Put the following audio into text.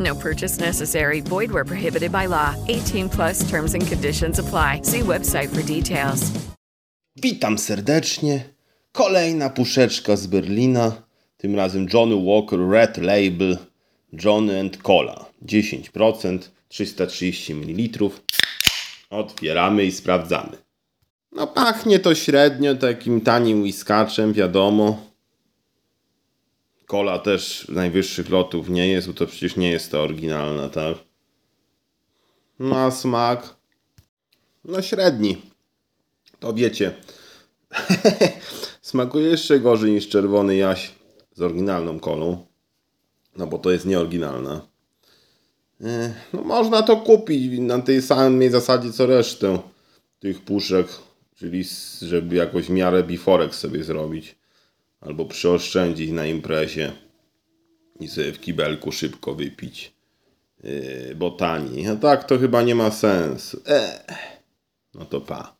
No purchase necessary. Void where prohibited by law. 18 plus terms and conditions apply. See website for details. Witam serdecznie. Kolejna puszeczka z Berlina. Tym razem Johnny Walker Red Label Johnny and Cola. 10%, 330 ml. Otwieramy i sprawdzamy. No pachnie to średnio takim tanim whiskaczem, wiadomo. Kola też najwyższych lotów nie jest, bo to przecież nie jest to oryginalna, tak? No a smak? No średni. To wiecie. Smakuje jeszcze gorzej niż czerwony jaś z oryginalną kolą. No bo to jest nieoryginalna. E, No można to kupić na tej samej zasadzie co resztę tych puszek, czyli żeby jakoś w miarę biforek sobie zrobić. Albo przyoszczędzić na imprezie i sobie w kibelku szybko wypić. Yy, bo tani. A tak to chyba nie ma sensu. Eee. No to pa.